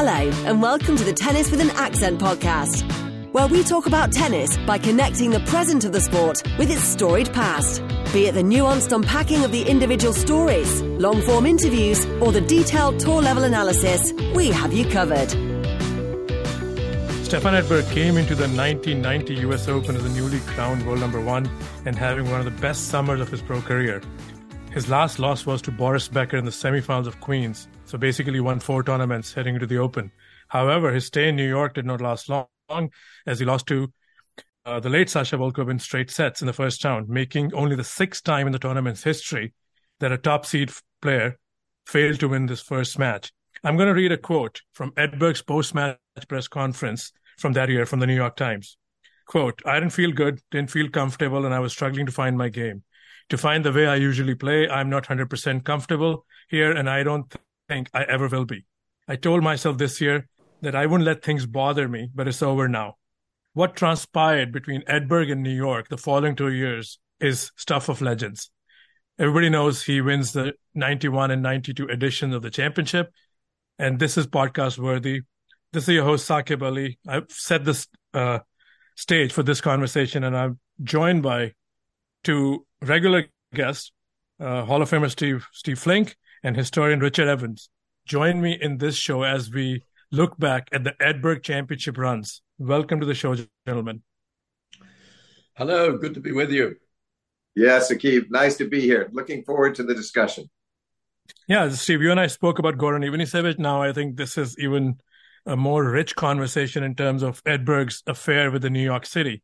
Hello, and welcome to the Tennis with an Accent podcast, where we talk about tennis by connecting the present of the sport with its storied past. Be it the nuanced unpacking of the individual stories, long form interviews, or the detailed tour level analysis, we have you covered. Stefan Edberg came into the 1990 US Open as a newly crowned world number one and having one of the best summers of his pro career. His last loss was to Boris Becker in the semifinals of Queens, so basically won four tournaments heading into the Open. However, his stay in New York did not last long as he lost to uh, the late Sasha Volkov in straight sets in the first round, making only the sixth time in the tournament's history that a top seed player failed to win this first match. I'm going to read a quote from Edberg's post-match press conference from that year from the New York Times. Quote, I didn't feel good, didn't feel comfortable, and I was struggling to find my game. To find the way I usually play, I'm not 100% comfortable here, and I don't think I ever will be. I told myself this year that I wouldn't let things bother me, but it's over now. What transpired between Edberg and New York the following two years is stuff of legends. Everybody knows he wins the 91 and 92 editions of the championship, and this is podcast worthy. This is your host, Saqib Ali. I've set this uh, stage for this conversation, and I'm joined by two regular guests, uh, Hall of Famer Steve Steve Flink and historian Richard Evans. Join me in this show as we look back at the Edberg Championship runs. Welcome to the show, gentlemen. Hello, good to be with you. Yes, Akib, nice to be here. Looking forward to the discussion. Yeah, Steve, you and I spoke about Goran Ivanisevic. Now I think this is even a more rich conversation in terms of Edberg's affair with the New York City.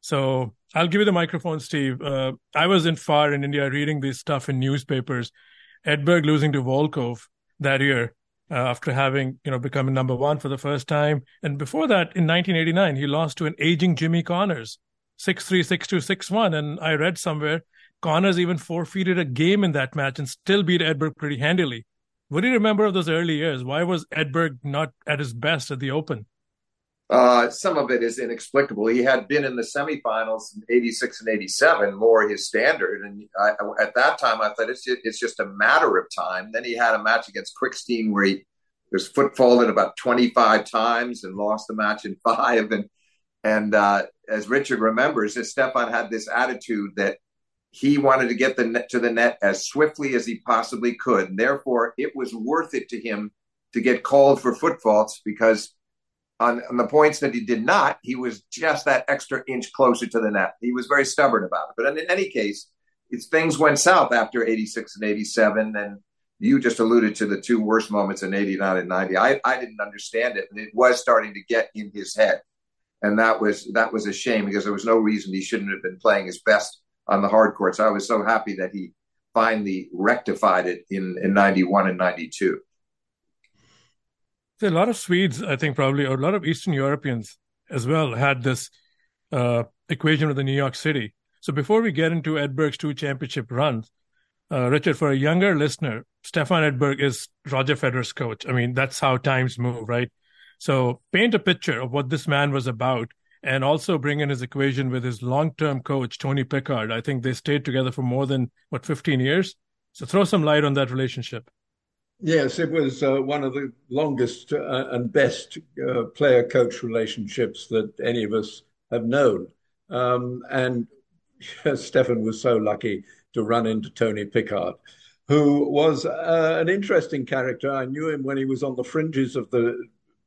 So I'll give you the microphone, Steve. Uh, I was in far in India reading this stuff in newspapers. Edberg losing to Volkov that year uh, after having you know become number one for the first time, and before that in 1989 he lost to an aging Jimmy Connors, six three, six two, six one, and I read somewhere Connors even forfeited a game in that match and still beat Edberg pretty handily. What do you remember of those early years? Why was Edberg not at his best at the Open? Uh, some of it is inexplicable. He had been in the semifinals in '86 and '87, more his standard, and I, at that time I thought it's just, it's just a matter of time. Then he had a match against Krickstein where he was foot faulted about 25 times and lost the match in five. And and uh, as Richard remembers, Stefan had this attitude that he wanted to get the net to the net as swiftly as he possibly could, and therefore it was worth it to him to get called for foot faults because on, on, the points that he did not, he was just that extra inch closer to the net. He was very stubborn about it. But in, in any case, it's things went south after 86 and 87. And you just alluded to the two worst moments in 89 and 90. I, I didn't understand it. And it was starting to get in his head. And that was that was a shame because there was no reason he shouldn't have been playing his best on the hard courts. I was so happy that he finally rectified it in, in 91 and 92 a lot of Swedes, I think, probably, or a lot of Eastern Europeans as well, had this uh, equation with the New York City. So before we get into Edberg's two championship runs, uh, Richard, for a younger listener, Stefan Edberg is Roger Federer's coach. I mean, that's how times move, right? So paint a picture of what this man was about and also bring in his equation with his long-term coach, Tony Pickard. I think they stayed together for more than, what, 15 years? So throw some light on that relationship. Yes, it was uh, one of the longest uh, and best uh, player coach relationships that any of us have known. Um, and Stefan was so lucky to run into Tony Pickard, who was uh, an interesting character. I knew him when he was on the fringes of the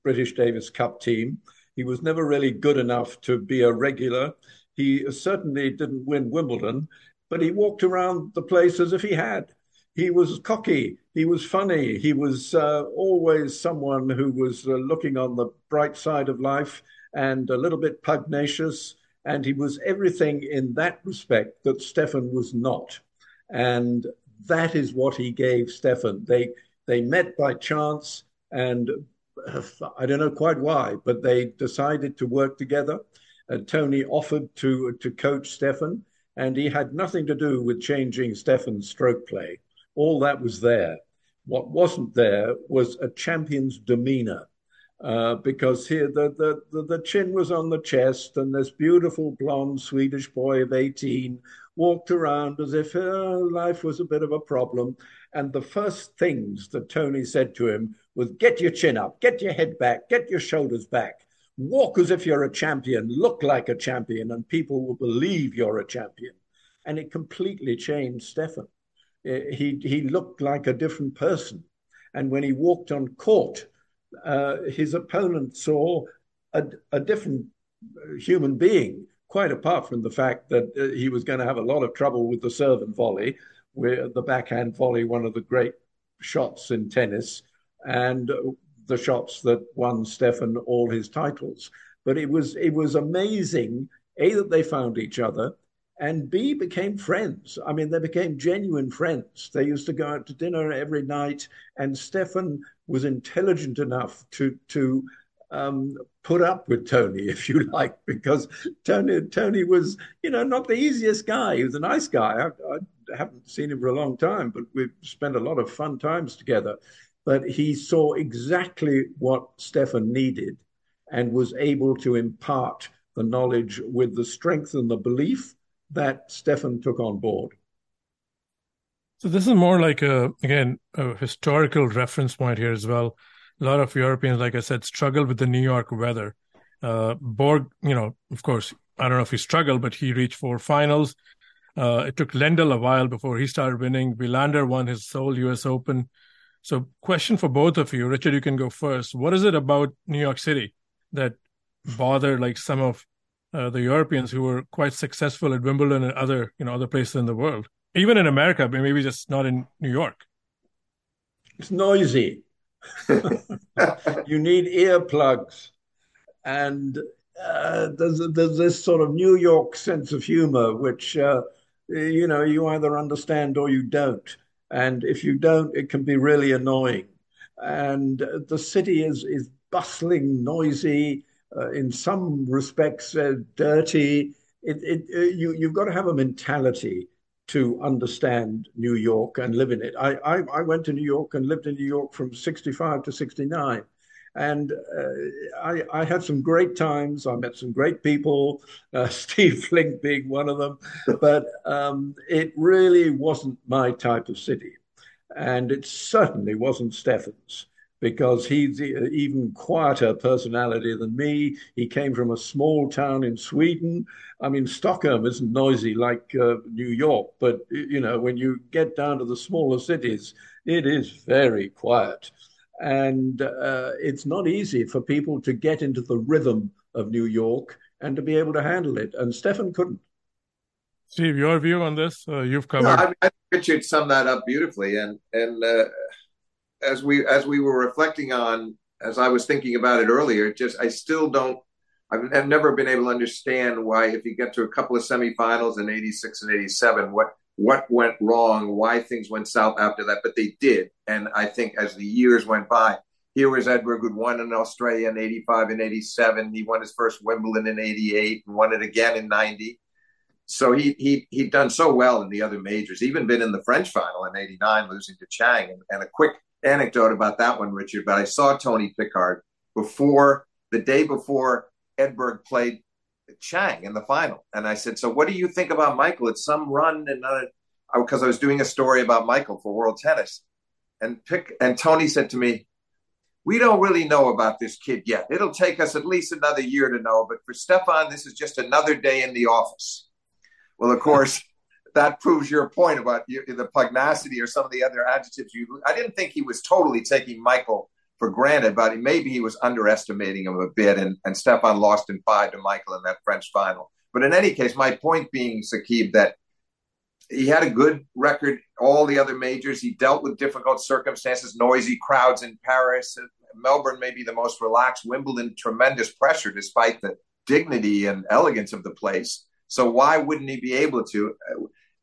British Davis Cup team. He was never really good enough to be a regular. He certainly didn't win Wimbledon, but he walked around the place as if he had he was cocky, he was funny, he was uh, always someone who was uh, looking on the bright side of life and a little bit pugnacious. And he was everything in that respect that Stefan was not. And that is what he gave Stefan. They, they met by chance, and uh, I don't know quite why, but they decided to work together. And Tony offered to, to coach Stefan, and he had nothing to do with changing Stefan's stroke play all that was there. What wasn't there was a champion's demeanor. Uh, because here the, the, the, the, chin was on the chest, and this beautiful blonde Swedish boy of 18 walked around as if uh, life was a bit of a problem. And the first things that Tony said to him was get your chin up, get your head back, get your shoulders back, walk as if you're a champion, look like a champion, and people will believe you're a champion. And it completely changed Stefan. Uh, he, he looked like a different person. And when he walked on court, uh, his opponent saw a, a different human being, quite apart from the fact that uh, he was going to have a lot of trouble with the serve and volley, where the backhand volley, one of the great shots in tennis, and the shots that won Stefan all his titles. But it was it was amazing, A, that they found each other, and B, became friends. I mean, they became genuine friends. They used to go out to dinner every night, and Stefan was intelligent enough to to um, put up with Tony, if you like, because Tony Tony was, you know, not the easiest guy. He was a nice guy. I, I haven't seen him for a long time, but we've spent a lot of fun times together. But he saw exactly what Stefan needed and was able to impart the knowledge with the strength and the belief that Stefan took on board. So this is more like a again a historical reference point here as well a lot of Europeans, like I said, struggle with the New York weather. Uh, Borg, you know, of course, I don't know if he struggled, but he reached four finals. Uh, it took Lendl a while before he started winning. Wilander won his sole U.S. Open. So, question for both of you, Richard, you can go first. What is it about New York City that bothered like some of uh, the Europeans who were quite successful at Wimbledon and other, you know, other places in the world, even in America, but maybe just not in New York? It's noisy. you need earplugs. And uh, there's, there's this sort of New York sense of humor, which, uh, you know, you either understand or you don't. And if you don't, it can be really annoying. And the city is, is bustling, noisy, uh, in some respects, uh, dirty. It, it, uh, you, you've got to have a mentality to understand New York and live in it. I, I, I, went to New York and lived in New York from 65 to 69. And uh, I, I, had some great times. I met some great people, uh, Steve Flink being one of them. But um, it really wasn't my type of city. And it certainly wasn't Stefan's because he's even quieter personality than me. He came from a small town in Sweden. I mean, Stockholm isn't noisy like uh, New York, but you know, when you get down to the smaller cities, it is very quiet. And uh, it's not easy for people to get into the rhythm of New York and to be able to handle it. And Stefan couldn't. Steve, your view on this? Uh, you've covered. No, I, I Richard summed that up beautifully, and and uh, as we as we were reflecting on as I was thinking about it earlier, just I still don't I've, I've never been able to understand why if you get to a couple of semifinals in 86 and 87 what what went wrong, why things went south after that, but they did. And I think as the years went by, here was Edberg who'd won in Australia in 85 and 87. He won his first Wimbledon in 88 and won it again in 90. So he he he'd done so well in the other majors, even been in the French final in '89, losing to Chang. And, and, a quick anecdote about that one, Richard, but I saw Tony Pickard before the day before Edberg played Chang in the final. And I said, So what do you think about Michael? It's some run and because I was doing a story about Michael for World Tennis. And Pick and Tony said to me, We don't really know about this kid yet. It'll take us at least another year to know. But for Stefan, this is just another day in the office. Well, of course, that proves your point about the pugnacity or some of the other adjectives you. I didn't think he was totally taking Michael for granted, but maybe he was underestimating him a bit, and, and Stefan lost in five to Michael in that French final. But in any case, my point being, Saqib, that he had a good record all the other majors. He dealt with difficult circumstances, noisy crowds in Paris. Melbourne may be the most relaxed. Wimbledon, tremendous pressure despite the dignity and elegance of the place. So why wouldn't he be able to?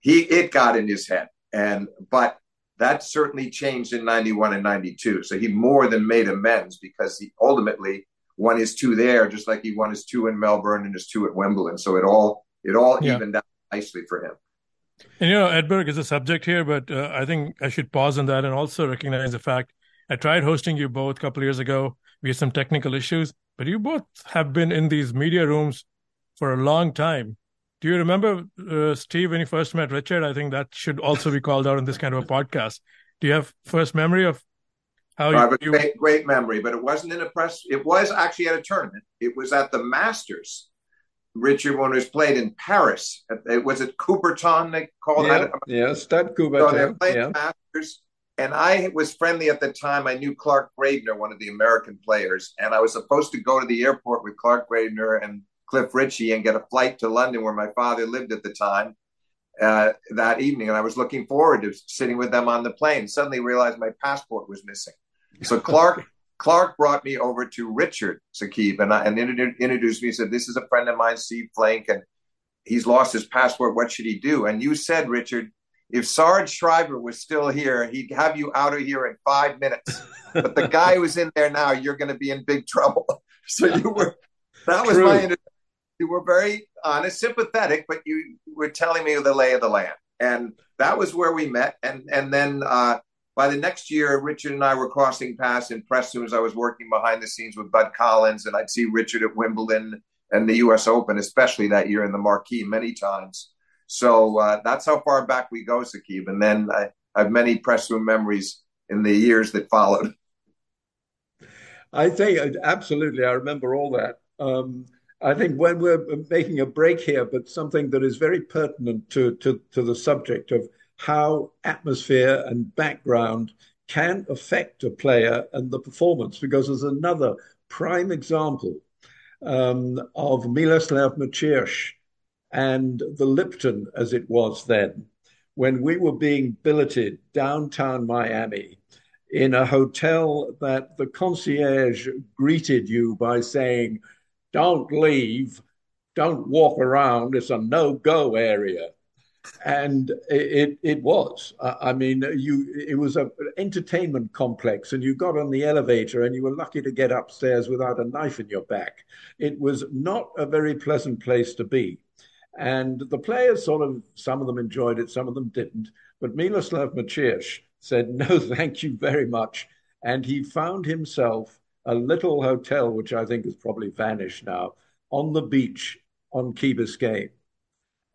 He it got in his head, and but that certainly changed in 91 and 92 so he more than made amends because he ultimately won his two there just like he won his two in melbourne and his two at wimbledon. So it all it all yeah. evened out nicely for him. And you know edberg is a subject here but uh, i think i should pause on that and also recognize the fact i tried hosting you both a couple years ago. We had some technical issues but you both have been in these media rooms for a long time do you remember, uh, Steve, when you first met Richard? I think that should also be called out in this kind of a podcast. Do you have first memory of How I have a great, great memory, but it wasn't in a press. It was actually at a tournament. It was at the Masters. Richard when it was played in Paris. It was it Coubertin they called yeah, that. Yeah, Stade Coubertin. So they played yeah. Masters, and I was friendly at the time. I knew Clark Graebner, one of the American players, and I was supposed to go to the airport with Clark Graebner and Cliff Richey and get a flight to London, where my father lived at the time. Uh, that evening, and I was looking forward to sitting with them on the plane. Suddenly realized my passport was missing. So Clark Clark brought me over to Richard Saqib and, I, and introduced me. He said, "This is a friend of mine, Steve Flink, and he's lost his passport. What should he do?" And you said, Richard, if Sarge Schreiber was still here, he'd have you out of here in five minutes. But the guy who's in there now, you're going to be in big trouble. So you were. That was True. my. You were very honest, sympathetic, but you were telling me the lay of the land, and that was where we met. And and then uh, by the next year, Richard and I were crossing paths in press rooms. I was working behind the scenes with Bud Collins, and I'd see Richard at Wimbledon and the U.S. Open, especially that year in the marquee, many times. So uh, that's how far back we go, Saqib. And then I, I have many press room memories in the years that followed. I think absolutely. I remember all that. Um, I think when we're making a break here, but something that is very pertinent to, to, to the subject of how atmosphere and background can affect a player and the performance, because there's another prime example um, of Miloslav Mečíř and the Lipton, as it was then, when we were being billeted downtown Miami in a hotel that the concierge greeted you by saying, Don't leave, don't walk around, it's a no go area and it it was. I mean, you it was an entertainment complex, and you got on the elevator, and you were lucky to get upstairs without a knife in your back. It was not a very pleasant place to be, and the players sort of some of them enjoyed it, some of them didn't. But Miloslav Mečíř said no, thank you very much, and he found himself a little hotel, which I think has probably vanished now, on the beach on Key Biscayne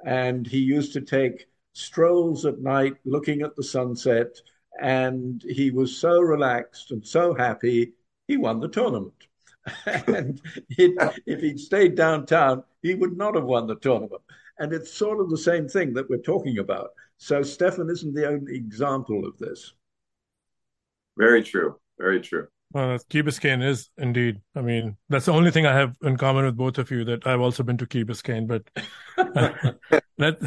and he used to take strolls at night looking at the sunset. And he was so relaxed and so happy, he won the tournament. and if he'd stayed downtown, he would not have won the tournament. And it's sort of the same thing that we're talking about. So Stefan isn't the only example of this. Very true. Very true. Well, Key Biscayne is indeed. I mean, that's the only thing I have in common with both of you that I've also been to Key Biscayne. But let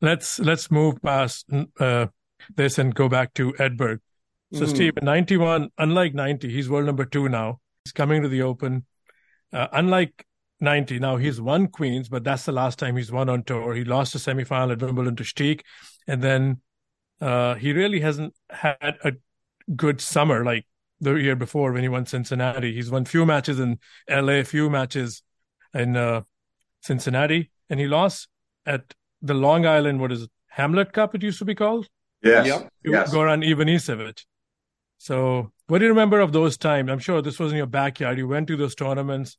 let's let's move past uh, this and go back to Edberg. So, mm. Steve, ninety one, unlike ninety, he's world number two now. He's coming to the Open. Uh, unlike 90. Now he's won Queens, but that's the last time he's won on tour. He lost a semifinal at Wimbledon to Stich, and then uh, he really hasn't had a good summer. Like the year before when he won Cincinnati. He's won few matches in LA, few matches in uh, Cincinnati, and he lost at the Long Island. What is it? Hamlet Cup? It used to be called. Yes. Yep. yes. Goran Ivanisevic. So, what do you remember of those times? I'm sure this was in your backyard. You went to those tournaments.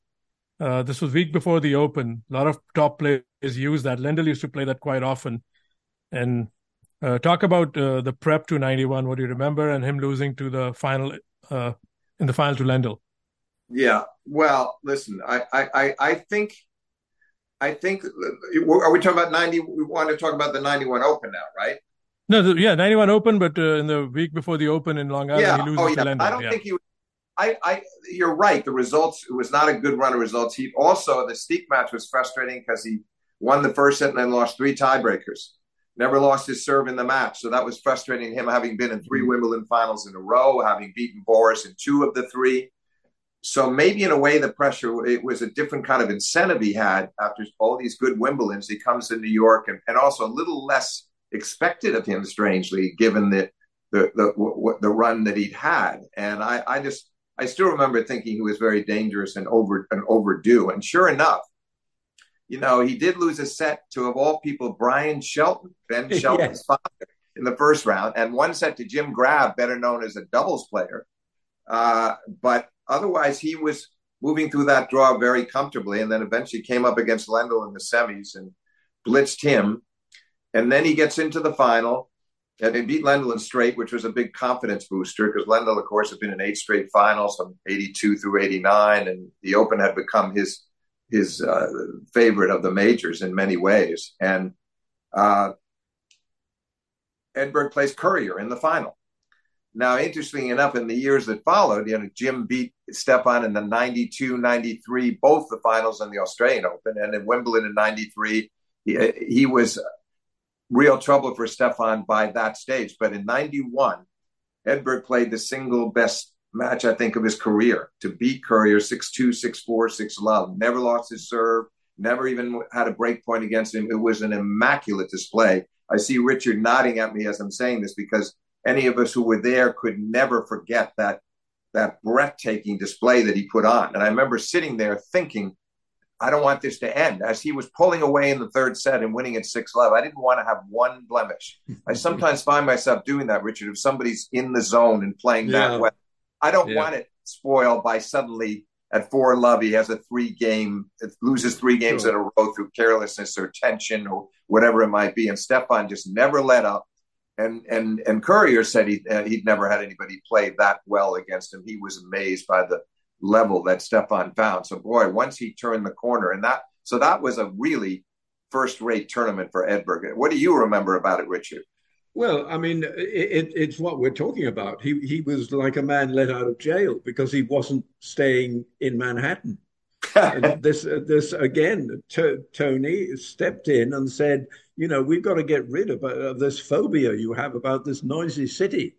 Uh, this was week before the Open. A lot of top players use that. Lendl used to play that quite often. And uh, talk about uh, the prep to 91. What do you remember? And him losing to the final uh, in the final to Lendl. Yeah. Well, listen, I, I, I think, I think, are we talking about 90? We want to talk about the 91 Open now, right? No, the, yeah, 91 Open, but uh, in the week before the Open in Long Island, yeah. he loses oh, yeah. to Lendl. I don't yeah. think he I, I, you're right. The results, it was not a good run of results. He also, the Stich match was frustrating because he won the first set and then lost three tiebreakers never lost his serve in the match. So that was frustrating him having been in three mm-hmm. Wimbledon finals in a row, having beaten Boris in two of the three. So maybe in a way the pressure it was a different kind of incentive he had after all these good Wimbledons. He comes to New York and, and also a little less expected of him, strangely, given the the the, the run that he'd had. And I, I just I still remember thinking he was very dangerous and over and overdue. And sure enough, you know, he did lose a set to, of all people, Bryan Shelton, Ben Shelton's yes. father, in the first round, and one set to Jim Grabb, better known as a doubles player. Uh, but otherwise, he was moving through that draw very comfortably, and then eventually came up against Lendl in the semis and blitzed him. And then he gets into the final. and they beat Lendl in straight, which was a big confidence booster because Lendl, of course, had been in eight straight finals from 82 through 89, and the Open had become his his uh, favorite of the majors in many ways. And uh, Edberg plays Courier in the final. Now, interestingly enough, in the years that followed, you know, Jim beat Stefan in the 92, 93, both the finals in the Australian Open, and in Wimbledon in 93, he, he was real trouble for Stefan by that stage. But in 91, Edberg played the single best match, I think, of his career to beat Courier 6 2, 6 4, 6 love. Never lost his serve, never even had a break point against him. It was an immaculate display. I see Richard nodding at me as I'm saying this because any of us who were there could never forget that that breathtaking display that he put on. And I remember sitting there thinking, I don't want this to end. As he was pulling away in the third set and winning at 6 love, I didn't want to have one blemish. I sometimes find myself doing that, Richard, if somebody's in the zone and playing yeah. that way. I don't yeah. want it spoiled by suddenly at 4 love, he has a three game, loses three games sure. in a row through carelessness or tension or whatever it might be. And Stefan just never let up. And and and Courier said he uh, he'd never had anybody play that well against him. He was amazed by the level that Stefan found. So boy, once he turned the corner, and that so that was a really first rate tournament for Edberg. What do you remember about it, Richard? Well, I mean, it, it's what we're talking about. He he was like a man let out of jail because he wasn't staying in Manhattan. this this again, t- Tony stepped in and said, you know, we've got to get rid of, uh, of this phobia you have about this noisy city.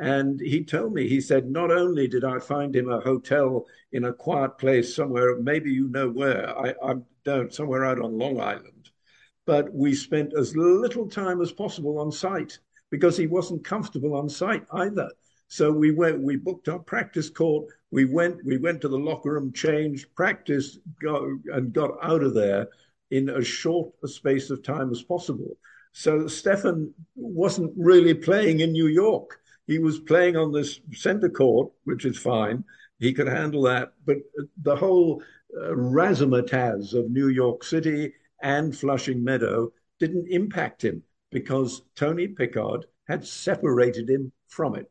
And he told me, he said, not only did I find him a hotel in a quiet place somewhere, maybe you know where, I, I don't, somewhere out on Long Island, but we spent as little time as possible on site because he wasn't comfortable on site either. So we went, we booked our practice court. We went, we went to the locker room, changed, practiced, got, and got out of there in as short a space of time as possible. So Stefan wasn't really playing in New York. He was playing on this center court, which is fine. He could handle that. But the whole uh, razzmatazz of New York City and Flushing Meadow didn't impact him because Tony Pickard had separated him from it.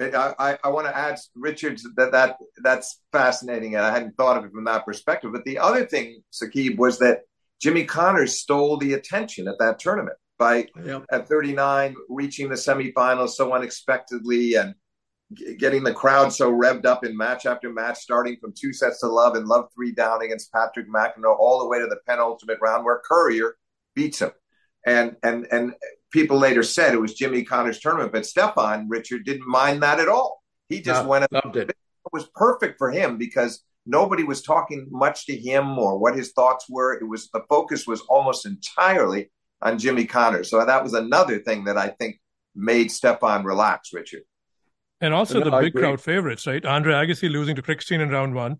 I, I, I want to add, Richard, that, that that's fascinating, and I hadn't thought of it from that perspective. But the other thing, Saqib, was that Jimmy Connors stole the attention at that tournament by yep. at 39 reaching the semifinals so unexpectedly and getting the crowd so revved up in match after match, starting from two sets to love and love three down against Patrick McEnroe, all the way to the penultimate round where Courier beats him. And and and people later said it was Jimmy Connors' tournament, but Stefan Richard didn't mind that at all. He just no, went. Loved it. it was perfect for him because nobody was talking much to him or what his thoughts were. It was the focus was almost entirely on Jimmy Connors. So that was another thing that I think made Stefan relax, Richard. And also the big crowd favorites, right? Andre Agassi losing to Krickstein in round one.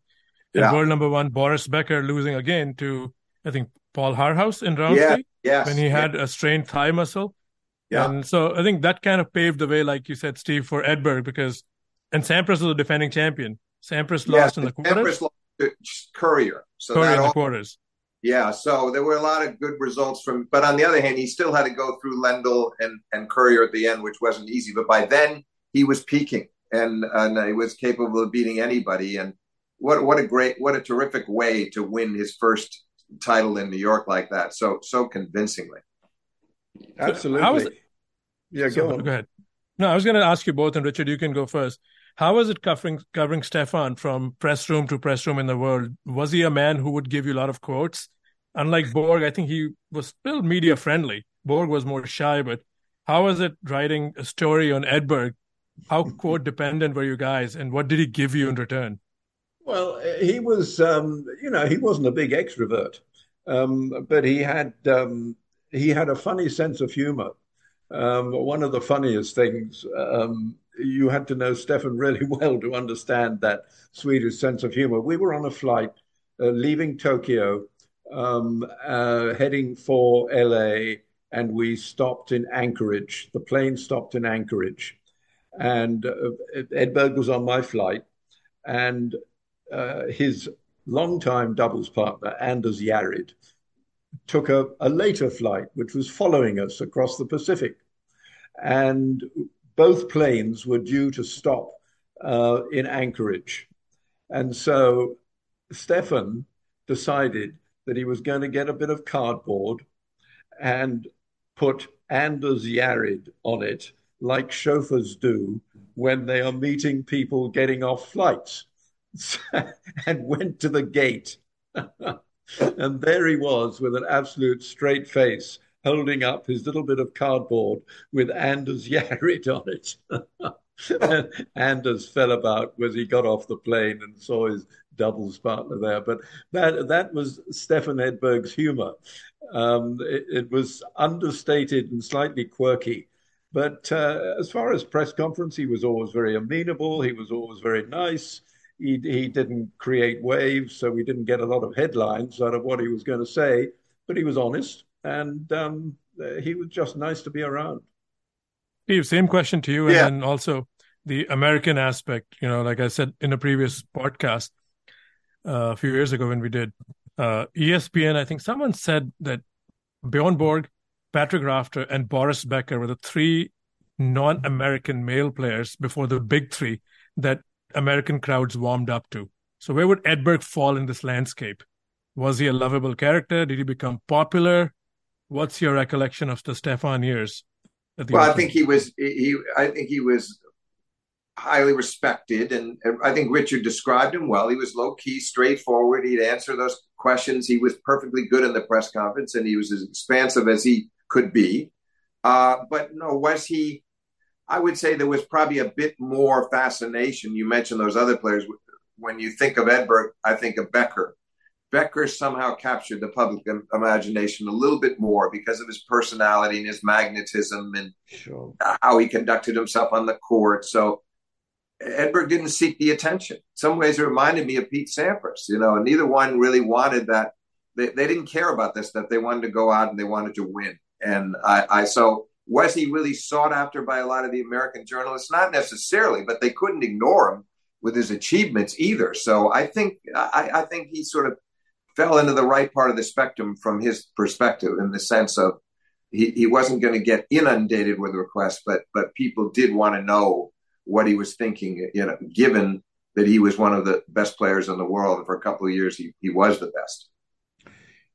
And yeah. world number one, Boris Becker losing again to, I think, Paul Haarhuis in round yeah. three. Yes. When he had yeah. a strained thigh muscle. Yeah. And so I think that kind of paved the way, like you said, Steve, for Edberg because, and Sampras was the defending champion. Sampras lost in the quarters. Sampras lost to Courier. So Courier in the quarters. Yeah, so there were a lot of good results from, but on the other hand, he still had to go through Lendl and, and Courier at the end, which wasn't easy. But by then, he was peaking and, and he was capable of beating anybody. And what what a great, what a terrific way to win his first title in New York like that. So so convincingly. Absolutely. How was it? Yeah, so, go on. Go ahead. No, I was going to ask you both, and Richard, you can go first. How was it covering covering Stefan from press room to press room in the world? Was he a man who would give you a lot of quotes? Unlike Borg, I think he was still media friendly. Borg was more shy, but how was it writing a story on Edberg? How quote dependent were you guys, and what did he give you in return? Well, he was, um, you know, he wasn't a big extrovert, um, but he had um, he had a funny sense of humor. Um, one of the funniest things um, you had to know Stefan really well to understand that Swedish sense of humor. We were on a flight uh, leaving Tokyo, um, uh, heading for LA, and we stopped in Anchorage. The plane stopped in Anchorage, and uh, Edberg was on my flight, and uh, his longtime doubles partner, Anders Järryd, took a, a later flight, which was following us across the Pacific. and both planes were due to stop uh, in Anchorage. And so Stefan decided that he was going to get a bit of cardboard and put Anders Järryd on it, like chauffeurs do when they are meeting people getting off flights, and went to the gate. and there he was with an absolute straight face, holding up his little bit of cardboard with Anders Järryd on it. Anders fell about as he got off the plane and saw his doubles partner there. But that that was Stefan Edberg's humor. Um, it, it, was understated and slightly quirky. But uh, as far as press conference, he was always very amenable. He was always very nice. He, he didn't create waves, so we didn't get a lot of headlines out of what he was going to say. But he was honest, and um, he was just nice to be around. Steve, same question to you, yeah. and also the American aspect. You know, like I said in a previous podcast, uh, a few years ago when we did uh, ESPN. I think someone said that Bjorn Borg, Patrick Rafter, and Boris Becker were the three non-American male players before the big three that American crowds warmed up to. So where would Edberg fall in this landscape? Was he a lovable character? Did he become popular? What's your recollection of the Stefan years? Well, I think he was. He, I think he was highly respected, and, and, I think Richard described him well. He was low key, straightforward. He'd answer those questions. He was perfectly good in the press conference, and he was as expansive as he could be. Uh, but no, was he? I would say there was probably a bit more fascination. You mentioned those other players. When you think of Edberg, I think of Becker. Becker somehow captured the public imagination a little bit more because of his personality and his magnetism and sure. how he conducted himself on the court. So Edberg didn't seek the attention. In some ways, it reminded me of Pete Sampras. You know, neither one really wanted that. They, they didn't care about this. That they wanted to go out and they wanted to win. And I, I so was he really sought after by a lot of the American journalists? Not necessarily, but they couldn't ignore him with his achievements either. So I think I, I think he sort of fell into the right part of the spectrum from his perspective, in the sense of he, he wasn't going to get inundated with requests, but but people did want to know what he was thinking, you know, given that he was one of the best players in the world. And for a couple of years, he, he was the best.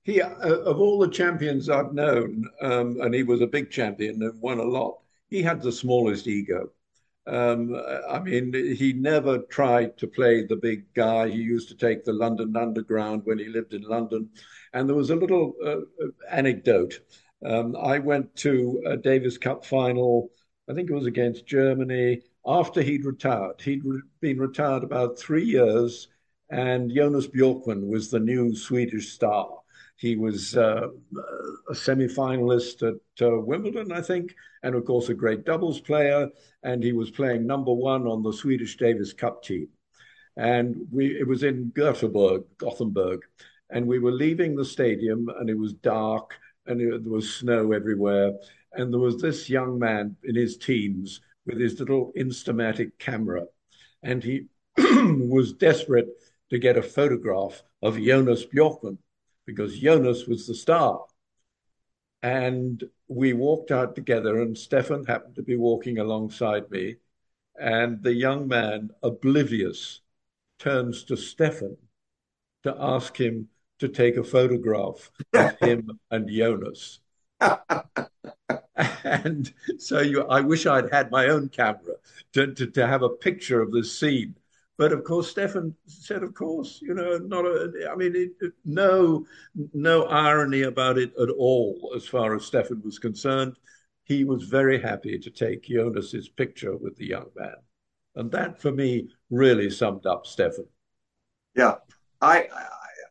He, uh, of all the champions I've known, um, and he was a big champion and won a lot, he had the smallest ego. Um, I mean, he never tried to play the big guy. He used to take the London Underground when he lived in London. And there was a little uh, anecdote. Um, I went to a Davis Cup final, I think it was against Germany after he'd retired. He'd re- been retired about three years, and Jonas Bjorkman was the new Swedish star. He was uh, a semi finalist at uh, Wimbledon, I think, and of course a great doubles player. And he was playing number one on the Swedish Davis Cup team. And we, it was in Göteborg, Gothenburg. And we were leaving the stadium, and it was dark, and it, there was snow everywhere. And there was this young man in his teens with his little Instamatic camera. And he was desperate to get a photograph of Jonas Bjorkman because Jonas was the star. And we walked out together, and Stefan happened to be walking alongside me. And the young man, oblivious, turns to Stefan to ask him to take a photograph of him and Jonas. and so you, I wish I'd had my own camera to, to, to have a picture of this scene. But of course, Stefan said, "Of course, you know, not a. I mean, it, no, no irony about it at all, as far as Stefan was concerned. He was very happy to take Jonas's picture with the young man, and that, for me, really summed up Stefan. Yeah, I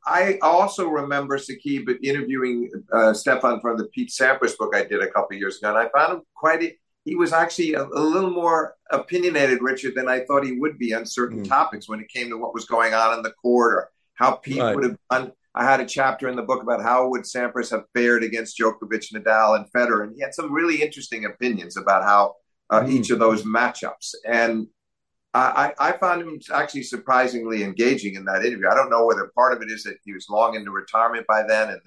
I also remember Saqib interviewing uh, Stefan from the Pete Sampras book I did a couple years ago, and I found him quite. He was actually a, a, little more opinionated, Richard, than I thought he would be on certain mm. topics when it came to what was going on in the court or how Pete right. would have done. I had a chapter in the book about how would Sampras have fared against Djokovic, Nadal, and Federer, and he had some really interesting opinions about how uh, mm. each of those matchups. And I, I found him actually surprisingly engaging in that interview. I don't know whether part of it is that he was long into retirement by then and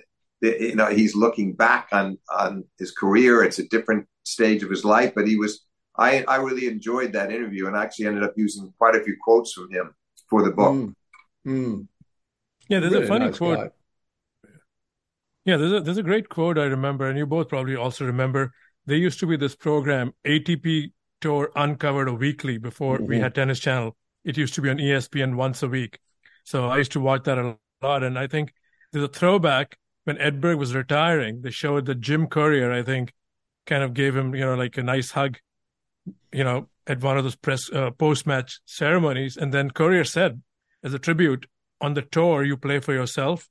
you know he's looking back on on his career. It's a different stage of his life, but he was. I I really enjoyed that interview and I actually ended up using quite a few quotes from him for the book. Mm. Mm. Yeah, there's really a funny nice quote. Guy. Yeah, there's a there's a great quote I remember, and you both probably also remember. There used to be this program, ATP Tour Uncovered, a weekly before mm-hmm. we had Tennis Channel. It used to be on ESPN once a week, so I used to watch that a lot. And I think there's a throwback when Edberg was retiring. They showed that Jim Courier, I think, kind of gave him, you know, like a nice hug, you know, at one of those press uh, post match ceremonies. And then Courier said, as a tribute, on the tour, you play for yourself.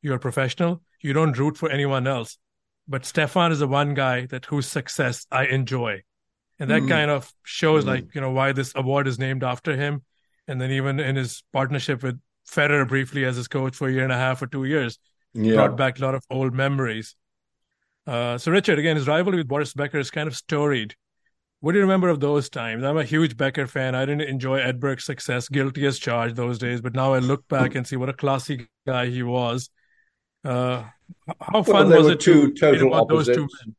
You're a professional. You don't root for anyone else. But Stefan is the one guy that whose success I enjoy. And that mm. kind of shows mm. like, you know, why this award is named after him. And then even in his partnership with Federer briefly as his coach for a year and a half or two years, yeah. brought back a lot of old memories. Uh, so Richard, again, his rivalry with Boris Becker is kind of storied. What do you remember of those times? I'm a huge Becker fan. I didn't enjoy Edberg's success, guilty as charged those days, but now I look back and see what a classy guy he was. Uh, how fun well, was it two to total opposites. those two men?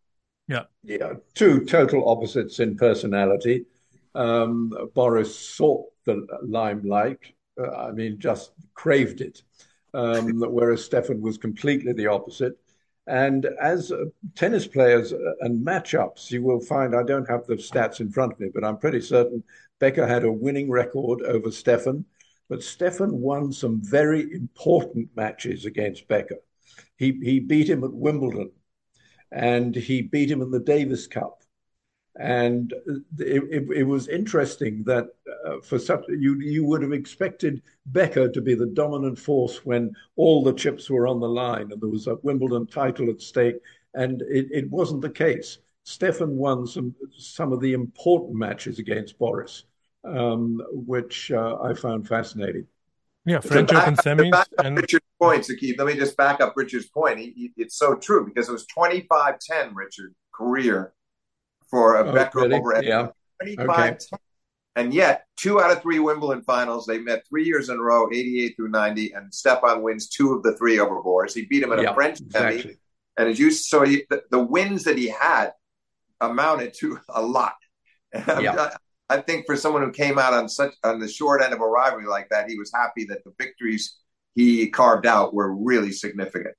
Yeah, yeah, two total opposites in personality. Um, Boris sought the limelight. Uh, I mean, just craved it, um, whereas Stefan was completely the opposite. And as uh, tennis players uh, and matchups, you will find I don't have the stats in front of me, but I'm pretty certain Becker had a winning record over Stefan. But Stefan won some very important matches against Becker. He, he beat him at Wimbledon and he beat him in the Davis Cup. And it, it, it was interesting that uh, for such you you would have expected Becker to be the dominant force when all the chips were on the line and there was a Wimbledon title at stake, and it, it wasn't the case. Stefan won some some of the important matches against Boris, um, which uh, I found fascinating. Yeah, French back, Open semis. And... Richard's point, Keith. Let me just back up Richard's point. He, he, it's so true because it was 25-10, Richard, career for a oh, Becker really? over at yeah. 25 okay. And yet, two out of three Wimbledon finals, they met three years in a row, 88 through 90, and Stefan wins two of the three over Boris. He beat him in yeah, a French exactly. semi. And as you so he, the, the, wins that he had amounted to a lot. Yeah. I, I think for someone who came out on such on the short end of a rivalry like that, he was happy that the victories he carved out were really significant.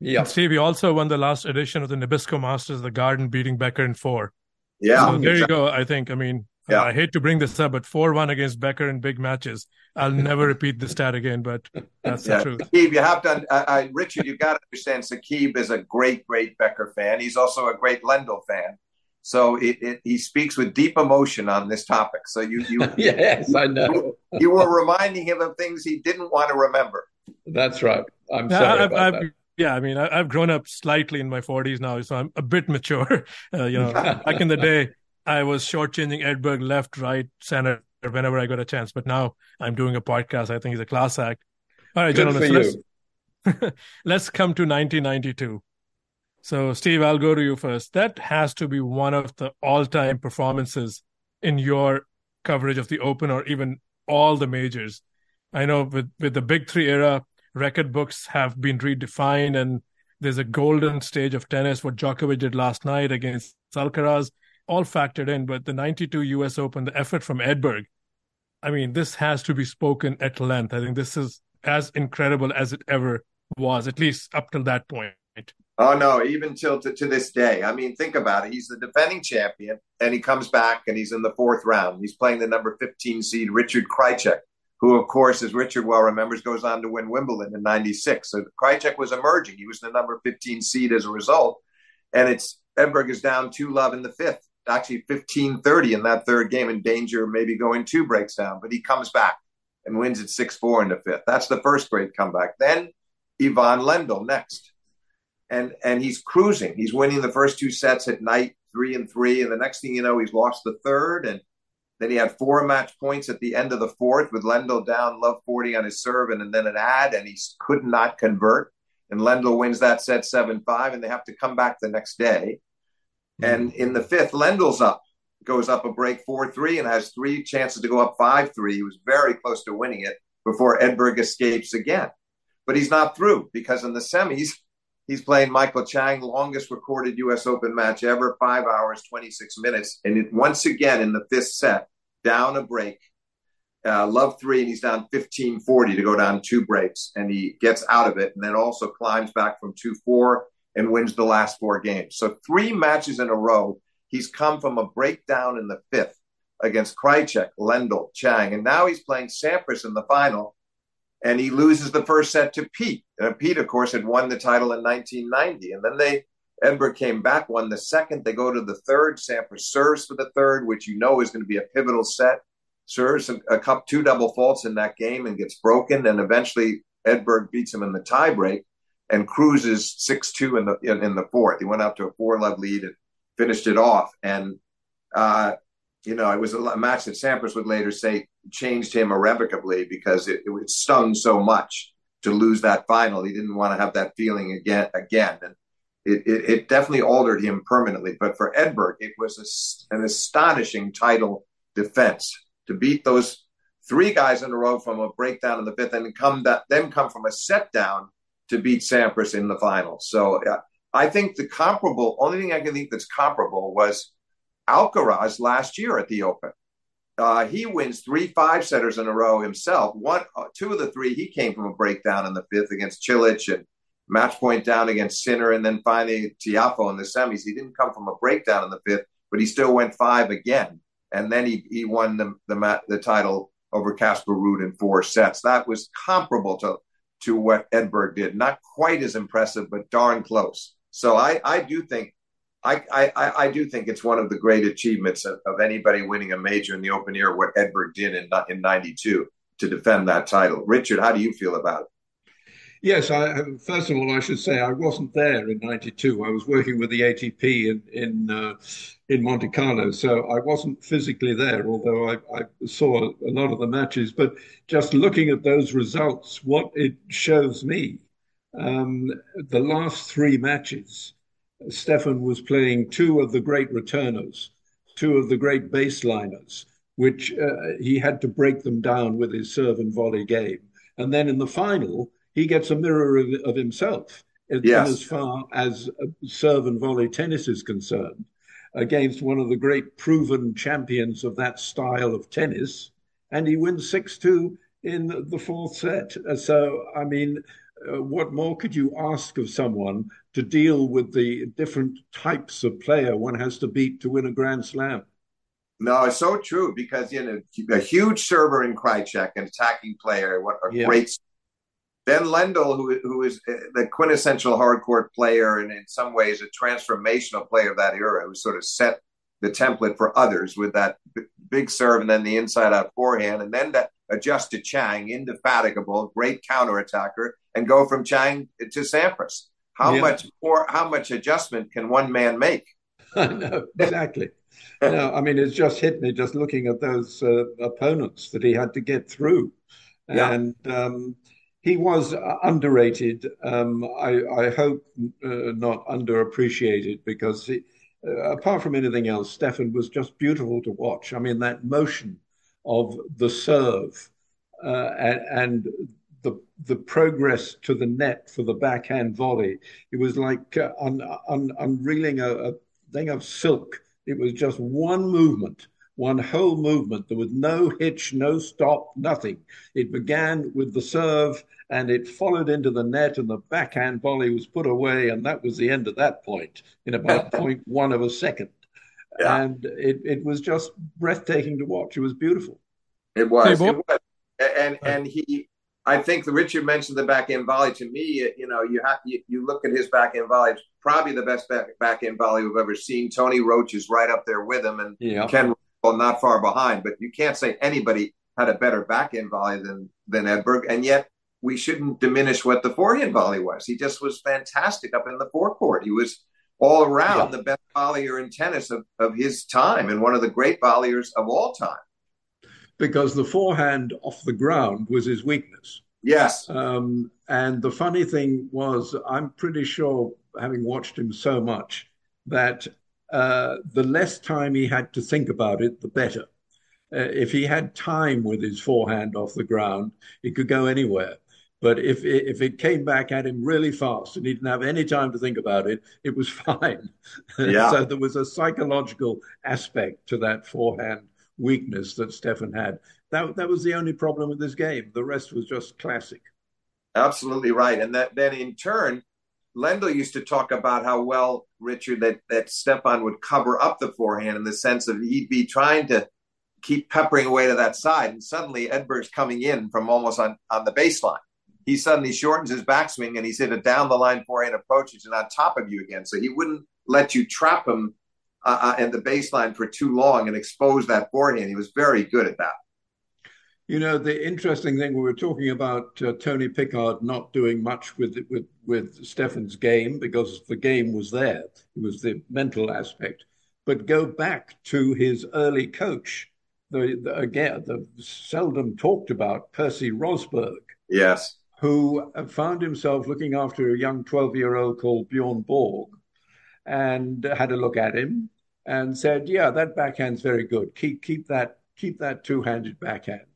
Yeah. And Steve, he also won the last edition of the Nabisco Masters, the Garden beating Becker in four. Yeah. So there you go. I think, I mean, yeah. I hate to bring this up, but 4 1 against Becker in big matches. I'll never repeat the stat again, but that's yeah. the truth. Saqib, you have to, uh, uh, Richard, you got to understand Saqib is a great, great Becker fan. He's also a great Lendl fan. So it, it, he speaks with deep emotion on this topic. So you, you yes, I know. You, you, were reminding him of things he didn't want to remember. That's right. I'm sorry. I've, I've, yeah, I mean, I, have grown up slightly in my 40s now, so I'm a bit mature. Uh, you know, back in the day, I was shortchanging Edberg left, right, center whenever I got a chance. But now I'm doing a podcast. I think he's a class act. All right, Good gentlemen, so let's, let's come to 1992. So, Steve, I'll go to you first. That has to be one of the all-time performances in your coverage of the Open, or even all the majors. I know with with the Big Three era, record books have been redefined and there's a golden stage of tennis what Djokovic did last night against Alcaraz all factored in but the 92 US Open the effort from Edberg I mean this has to be spoken at length I think this is as incredible as it ever was at least up till that point Oh no, even till to, to, this day. I mean, think about it. He's the defending champion, and he comes back, and he's in the fourth round. He's playing the number fifteen seed Richard Krajicek, who, of course, as Richard well remembers, goes on to win Wimbledon in 96. So Krajicek was emerging. He was the number 15 seed as a result. And it's Edberg is down 2 love in the fifth, actually 15 30 in that third game, in danger maybe going two breaks down. But he comes back and wins at 6 4 in the fifth. That's the first great comeback. Then Ivan Lendl next. And, and he's cruising. He's winning the first two sets at night, three and three. And the next thing you know, he's lost the third. And then he had four match points at the end of the fourth with Lendl down love 40 on his serve and, and then an ad, and he could not convert. And Lendl wins that set 7 5, and they have to come back the next day. Mm-hmm. And in the fifth, Lendl's up, goes up a break 4 3 and has three chances to go up 5 3. He was very close to winning it before Edberg escapes again. But he's not through because in the semis, He's playing Michael Chang, longest recorded U.S. Open match ever, five hours, 26 minutes. And it, once again in the fifth set, down a break, uh, love three, and he's down 15 40 to go down two breaks. And he gets out of it and then also climbs back from 2 4 and wins the last four games. So, three matches in a row, he's come from a breakdown in the fifth against Krajicek, Lendl, Chang. And now he's playing Sampras in the final and he loses the first set to Pete. And Pete, of course, had won the title in 1990. And then they Edberg came back, won the second. They go to the third. Sampras serves for the third, which you know is going to be a pivotal set. Serves a, a cup two double faults in that game and gets broken. And eventually Edberg beats him in the tiebreak and cruises six two in the in, in, the fourth. He went out to a four love lead and finished it off. And uh, you know, it was a match that Sampras would later say changed him irrevocably because it, it stung so much to lose that final. He didn't want to have that feeling again. Again, and it, it, it definitely altered him permanently. But for Edberg, it was a, an astonishing title defense to beat those three guys in a row from a breakdown in the fifth, and come that then come from a set down to beat Sampras in the final. So uh, I think the comparable only thing I can think that's comparable was Alcaraz last year at the Open. Uh, he wins three five setters in a row himself. One, uh, two of the three, he came from a breakdown in the fifth against Cilic and match point down against Sinner, and then finally Tiafoe in the semis. He didn't come from a breakdown in the fifth, but he still went five again, and then he he won the the, the title over Casper Ruud in four sets. That was comparable to to what Edberg did. Not quite as impressive, but darn close. So I I do think I, I, I do think it's one of the great achievements of, of, anybody winning a major in the open air, what Edberg did in in '92 to defend that title. Richard, how do you feel about it? Yes, I, first of all, I should say I wasn't there in '92. I was working with the ATP in in uh, in Monte Carlo, so I wasn't physically there. Although I, I, saw a lot of the matches, but just looking at those results, what it shows me, um, the last three matches Stefan was playing two of the great returners, two of the great baseliners, which uh, he had to break them down with his serve and volley game. And then in the final, he gets a mirror of, of himself yes. as far as uh, serve and volley tennis is concerned against one of the great proven champions of that style of tennis. And he wins 6 2 in the fourth set. Uh, so, I mean, uh, what more could you ask of someone to deal with the different types of player one has to beat to win a Grand Slam? No, it's so true because you know a huge server in Krajicek, an attacking player, what a yeah. great. Ben Lendl, who who is uh, the quintessential hardcourt player and in some ways a transformational player of that era, who sort of set the template for others with that big serve and then the inside out forehand, and then that adjust to Chang, indefatigable, great counterattacker, and go from Chang to Sampras. How yeah. much more? How much adjustment can one man make? I know exactly. no, I mean it's just hit me just looking at those uh, opponents that he had to get through, yeah. and um, he was underrated. Um, I, I, hope uh, not underappreciated because he, uh, apart from anything else, Stefan was just beautiful to watch. I mean that motion of the serve uh, and, and, the the progress to the net for the backhand volley. It was like uh, un, un, unreeling a, a thing of silk. It was just one movement, one whole movement. There was no hitch, no stop, nothing. It began with the serve and it followed into the net, and the backhand volley was put away, and that was the end of that point in about one of a second. Yeah. And it, it was just breathtaking to watch. It was beautiful. It was. Hey, it was. And and he, I think the Richard mentioned the backhand volley. To me, you know, you have you, you look at his backhand volley. It's probably the best back backhand volley we've ever seen. Tony Roche is right up there with him, and yeah. Ken well, not far behind. But you can't say anybody had a better backhand volley than than Edberg, and yet we shouldn't diminish what the forehand volley was. He just was fantastic up in the forecourt. He was all around yeah. the best volleyer in tennis of, of his time and one of the great volleyers of all time. Because the forehand off the ground was his weakness. Yes. Um, and the funny thing was, I'm pretty sure, having watched him so much, that uh, the less time he had to think about it, the better. Uh, if he had time with his forehand off the ground, he could go anywhere. But if it, if it came back at him really fast and he didn't have any time to think about it, it was fine. Yeah. so there was a psychological aspect to that forehand weakness that Stefan had. That that was the only problem with this game. The rest was just classic. Absolutely right. And that then in turn, Lendl used to talk about how well Richard that that Stefan would cover up the forehand in the sense of he'd be trying to keep peppering away to that side, and suddenly Edberg's coming in from almost on on the baseline. He suddenly shortens his backswing and he's hit a down the line forehand approaches and on top of you again. So he wouldn't let you trap him uh, uh, in the baseline for too long and expose that forehand. He was very good at that. You know, the interesting thing we were talking about uh, Tony Pickard not doing much with with with Stefan's game because the game was there. It was the mental aspect. But go back to his early coach, the, the again the seldom talked about Percy Rosberg. Yes, who found himself looking after a young twelve year old called Bjorn Borg, and had a look at him and said, "Yeah, that backhand's very good. Keep keep that keep that two handed backhand."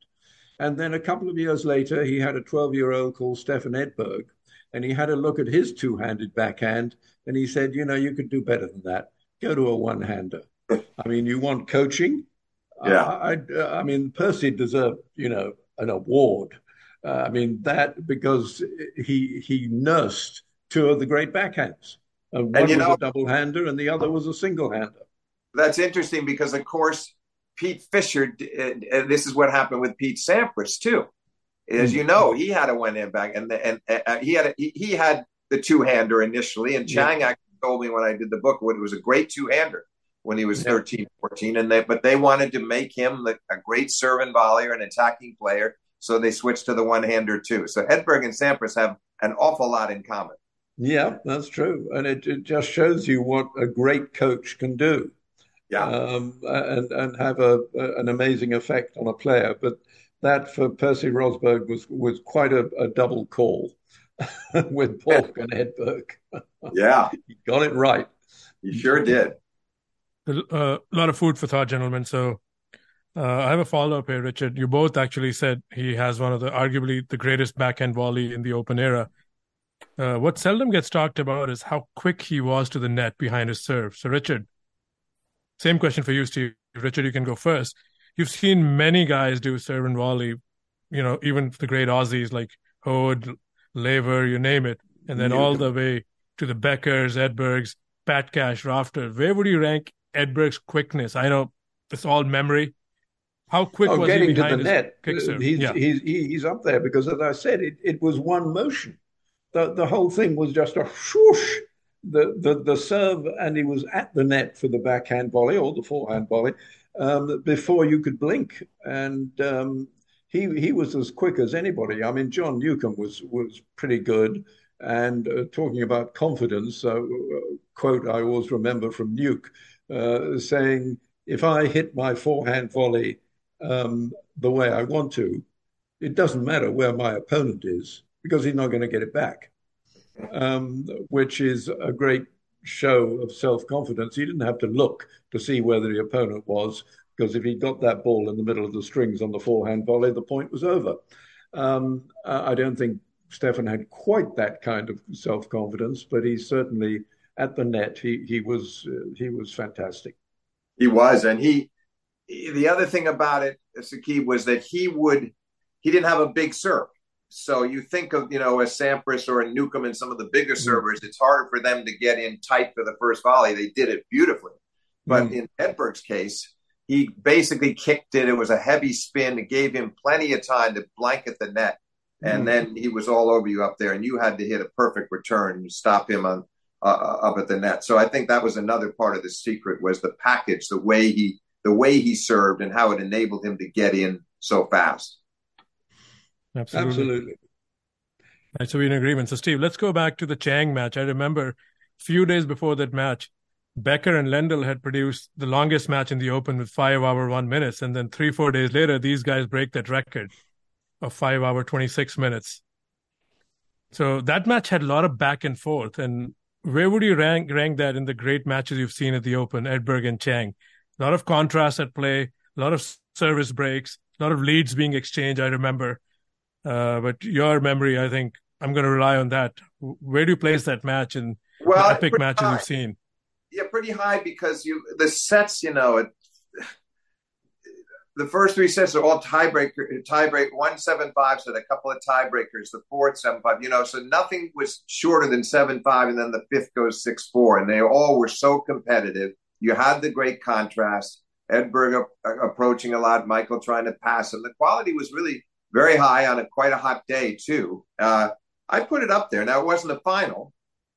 And then a couple of years later, he had a 12 year old called Stefan Edberg, and he had a look at his two handed backhand, and he said, You know, you could do better than that. Go to a one hander. I mean, you want coaching? Yeah. I, I, I, mean, Percy deserved, you know, an award. Uh, I mean, that because he he nursed two of the great backhands. Uh, one and, was know, a double hander, and the other was a single hander. That's interesting because, of course, Pete Fischer, and this is what happened with Pete Sampras too. As you know, he had a one back, and the, and uh, he had a, he, he, had the two hander initially. And Chang yeah. actually told me when I did the book, it was a great two hander when he was yeah. 13, 14, and they but they wanted to make him the, a great serve and volleyer, an attacking player. So they switched to the one hander too. So Edberg and Sampras have an awful lot in common. Yeah, that's true, and it, it just shows you what a great coach can do yeah. Um, and and have a, a, an amazing effect on a player. But that for Percy Rosberg was was quite a, a double call with Borg and Edberg. Yeah, he got it right. He sure did. A uh, lot of food for thought, gentlemen. So uh, I have a follow up here, Richard. You both actually said he has one of the arguably the greatest backhand volley in the Open era. Uh, what seldom gets talked about is how quick he was to the net behind his serve. So, Richard, same question for you, Steve. Richard, you can go first. You've seen many guys do serve and volley, you know, even the great Aussies like Hoad, Laver, you name it, and then yeah. all the way to the Beckers, Edbergs, Pat Cash, Rafter. Where would you rank Edberg's quickness? I know it's all memory. How quick oh, was getting he to the net? He's, yeah. he's, he's up there because, as I said, it, it was one motion. The, the whole thing was just a swoosh the, the, the serve, and he was at the net for the backhand volley or the forehand volley um, before you could blink. And um, he he was as quick as anybody. I mean, John Newcombe was was pretty good. And uh, talking about confidence, uh, quote I always remember from Newk uh, saying, "If I hit my forehand volley um, the way I want to, it doesn't matter where my opponent is because he's not going to get it back." Um, which is a great show of self confidence. He didn't have to look to see where the opponent was, because if he got that ball in the middle of the strings on the forehand volley, the point was over. Um, I don't think Stefan had quite that kind of self confidence, but he certainly at the net he he was uh, he was fantastic. He was, and he. The other thing about it, Saqib, was that he would he didn't have a big serve. So you think of, you know, a Sampras or a Newcombe and some of the bigger mm. servers, it's harder for them to get in tight for the first volley. They did it beautifully. But mm. in Edberg's case, he basically kicked it. It was a heavy spin. It gave him plenty of time to blanket the net. And mm. then he was all over you up there, and you had to hit a perfect return to stop him on uh, uh, up at the net. So I think that was another part of the secret was the package, the way he the way he served, and how it enabled him to get in so fast. Absolutely. Absolutely. Right, so we're in agreement. So, Steve, let's go back to the Chang match. I remember a few days before that match, Becker and Lendl had produced the longest match in the Open with five hour one minutes, and then three four days later, these guys break that record of five hour twenty six minutes. So that match had a lot of back and forth. And where would you rank rank that in the great matches you've seen at the Open, Edberg and Chang? A lot of contrast at play, a lot of service breaks, a lot of leads being exchanged. I remember Uh, but your memory, I think, I'm going to rely on that. Where do you place that match in well, the epic matches high. you've seen? Yeah, pretty high because you the sets, you know, it, the first three sets are all tiebreaker, tiebreak one seven five, so a couple of tiebreakers. The fourth seven five, you know, so nothing was shorter than seven five, and then the fifth goes six four, and they all were so competitive. You had the great contrast. Edberg approaching a lot, Michael trying to pass him. The quality was really very high on a quite a hot day too. Uh, I put it up there. Now it wasn't a final,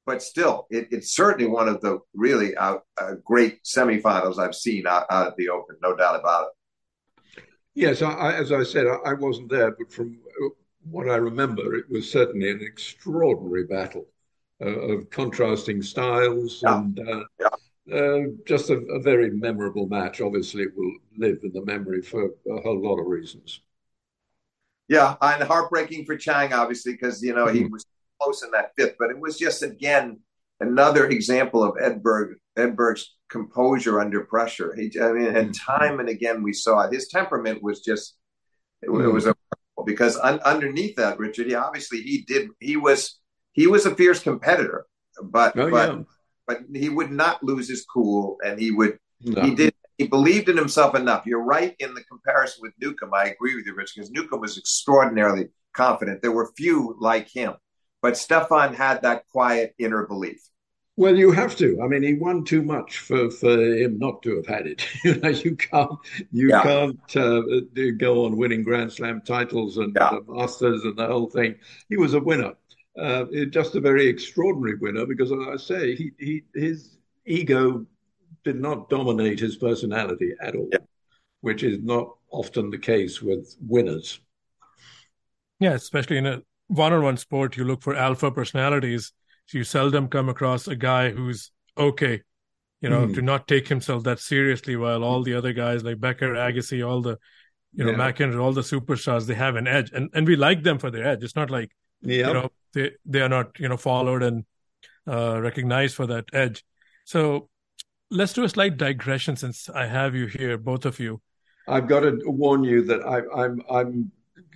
but still, it, it's certainly one of the really uh, uh, great semifinals I've seen out, out, of the Open, no doubt about it. Yes, I, as I said, I, I wasn't there, but from what I remember, it was certainly an extraordinary battle uh, of contrasting styles yeah. and uh, yeah. uh, just a, a, very memorable match. Obviously, it will live in the memory for a whole lot of reasons. Yeah, and heartbreaking for Chang, obviously, because you know mm-hmm. he was close in that fifth, but it was just again another example of Edberg Edberg's composure under pressure. He, I mean, and mm-hmm. time and again we saw it. His temperament was just it, mm. it was a because un, underneath that, Richard, he obviously he did he was he was a fierce competitor, but oh, but yeah. but he would not lose his cool, and he would no. he did he believed in himself enough. You're right in the comparison with Newcombe. I agree with you, Rich, because Newcombe was extraordinarily confident. There were few like him, but Stefan had that quiet inner belief. Well, you have to. I mean, he won too much for, for him not to have had it. you know, you can't you yeah. can't uh, go on winning Grand Slam titles and yeah. Masters and the whole thing. He was a winner, uh, just a very extraordinary winner because, as I say, he, he his ego did not dominate his personality at all, yeah. which is not often the case with winners. Yeah, especially in a one-on-one sport, you look for alpha personalities you seldom come across a guy who's okay, you know, mm. to not take himself that seriously while all the other guys like Becker, Agassi, all the, you know, yeah. McEnroe, all the superstars, they have an edge. And and we like them for their edge. It's not like, yep. you know, they, they are not, you know, followed and uh, recognized for that edge. So let's do a slight digression since I have you here, both of you. I've got to warn you that I, I'm I'm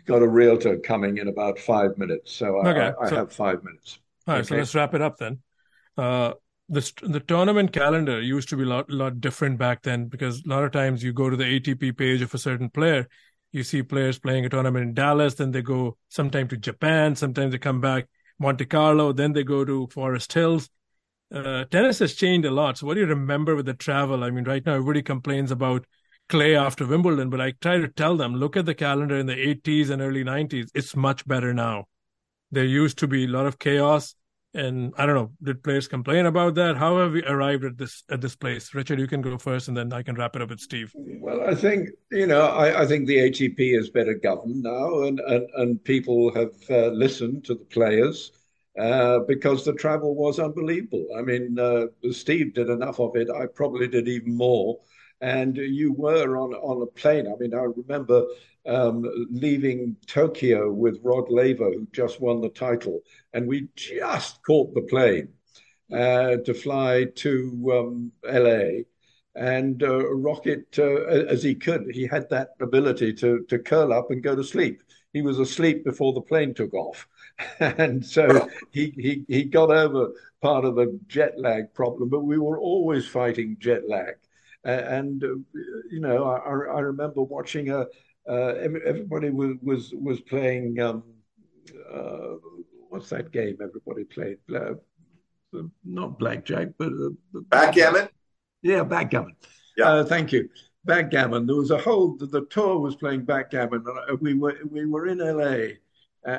got a realtor coming in about five minutes, so I, okay, I, I so, have five minutes. All right, okay. so let's wrap it up then. Uh, the the tournament calendar used to be a lot lot different back then because a lot of times you go to the ATP page of a certain player, you see players playing a tournament in Dallas, then they go sometime to Japan, sometimes they come back Monte Carlo, then they go to Forest Hills. Uh, tennis has changed a lot. So what do you remember with the travel? I mean, right now everybody complains about clay after Wimbledon, but I try to tell them, look at the calendar in the 80s and early 90s. It's much better now. There used to be a lot of chaos. And I don't know, did players complain about that? How have we arrived at this at this place? Richard, you can go first, and then I can wrap it up with Steve. Well, I think you know, I, I think the ATP is better governed now, and and, and people have uh, listened to the players uh, because the travel was unbelievable. I mean, uh, Steve did enough of it. I probably did even more. And you were on on a plane. I mean, I remember um, leaving Tokyo with Rod Laver, who just won the title, and we just caught the plane uh, to fly to um, LA and uh, rocket uh, as he could. He had that ability to to curl up and go to sleep. He was asleep before the plane took off, and so he, he he got over part of the jet lag problem. But we were always fighting jet lag, and uh, you know I, I remember watching a uh, everybody was was was playing. Um, uh, what's that game everybody played? Uh, not blackjack, but uh, backgammon. Yeah, backgammon. Yeah, uh, thank you. Backgammon. There was a whole. The, the tour was playing backgammon. and We were we were in LA,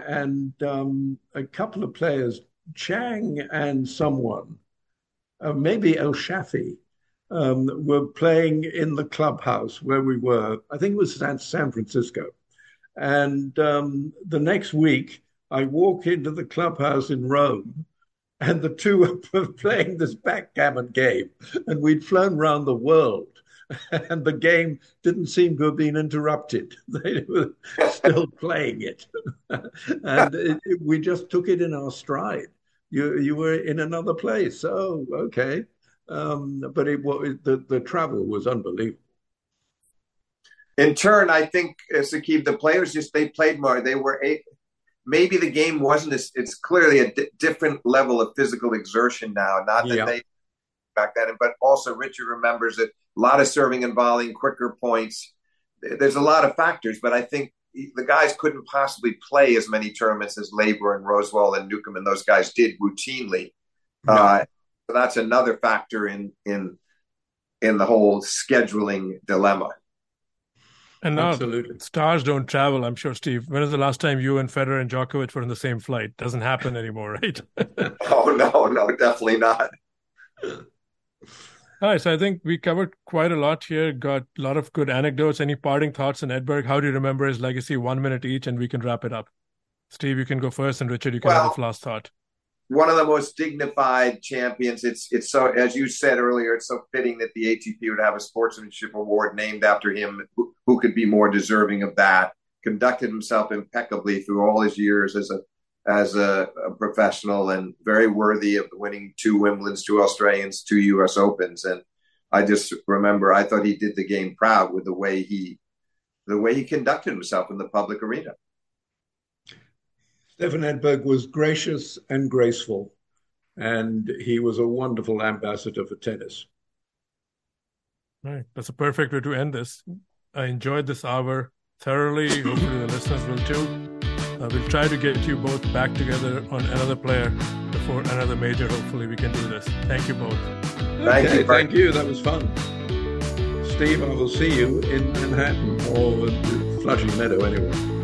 and um, a couple of players, Chang and someone, uh, maybe El Shafei, um, were playing in the clubhouse where we were. I think it was San, Francisco. And um, the next week, I walk into the clubhouse in Rome, and the two were playing this backgammon game. And we'd flown around the world, and the game didn't seem to have been interrupted. They were still playing it. and it, it, we just took it in our stride. You, you were in another place. Oh, okay. Um, but it, the, the travel was unbelievable. In turn, I think, uh, Saqib, the players just they played more. They were maybe the game wasn't as, it's clearly a di- different level of physical exertion now. Not that yeah. they back then, but also Richard remembers that a lot of serving and volleying, quicker points. There's a lot of factors, but I think the guys couldn't possibly play as many tournaments as Laver and Rosewall and Newcombe and those guys did routinely. No. Uh, so that's another factor in in in the whole scheduling dilemma. And now Absolutely. stars don't travel. I'm sure, Steve. When is the last time you and Federer and Djokovic were in the same flight? Doesn't happen anymore, right? oh no, no, definitely not. All right, so I think we covered quite a lot here. Got a lot of good anecdotes. Any parting thoughts on Edberg? How do you remember his legacy? One minute each, and we can wrap it up. Steve, you can go first, and Richard, you can well, have a last thought. One of the most dignified champions. It's it's so as you said earlier. It's so fitting that the ATP would have a sportsmanship award named after him. Who, who could be more deserving of that? Conducted himself impeccably through all his years as a as a, a, professional and very worthy of winning two Wimbledons, two Australians, two U.S. Opens. And I just remember I thought he did the game proud with the way he the way he conducted himself in the public arena. Stefan Edberg was gracious and graceful, and he was a wonderful ambassador for tennis. Right, that's a perfect way to end this. I enjoyed this hour thoroughly. Hopefully, the listeners will too. Uh, we'll try to get you both back together on another player before another major. Hopefully, we can do this. Thank you both. Thank okay, you. Thank you. That was fun. Steve, I will see you in Manhattan or the Flushing Meadow anyway.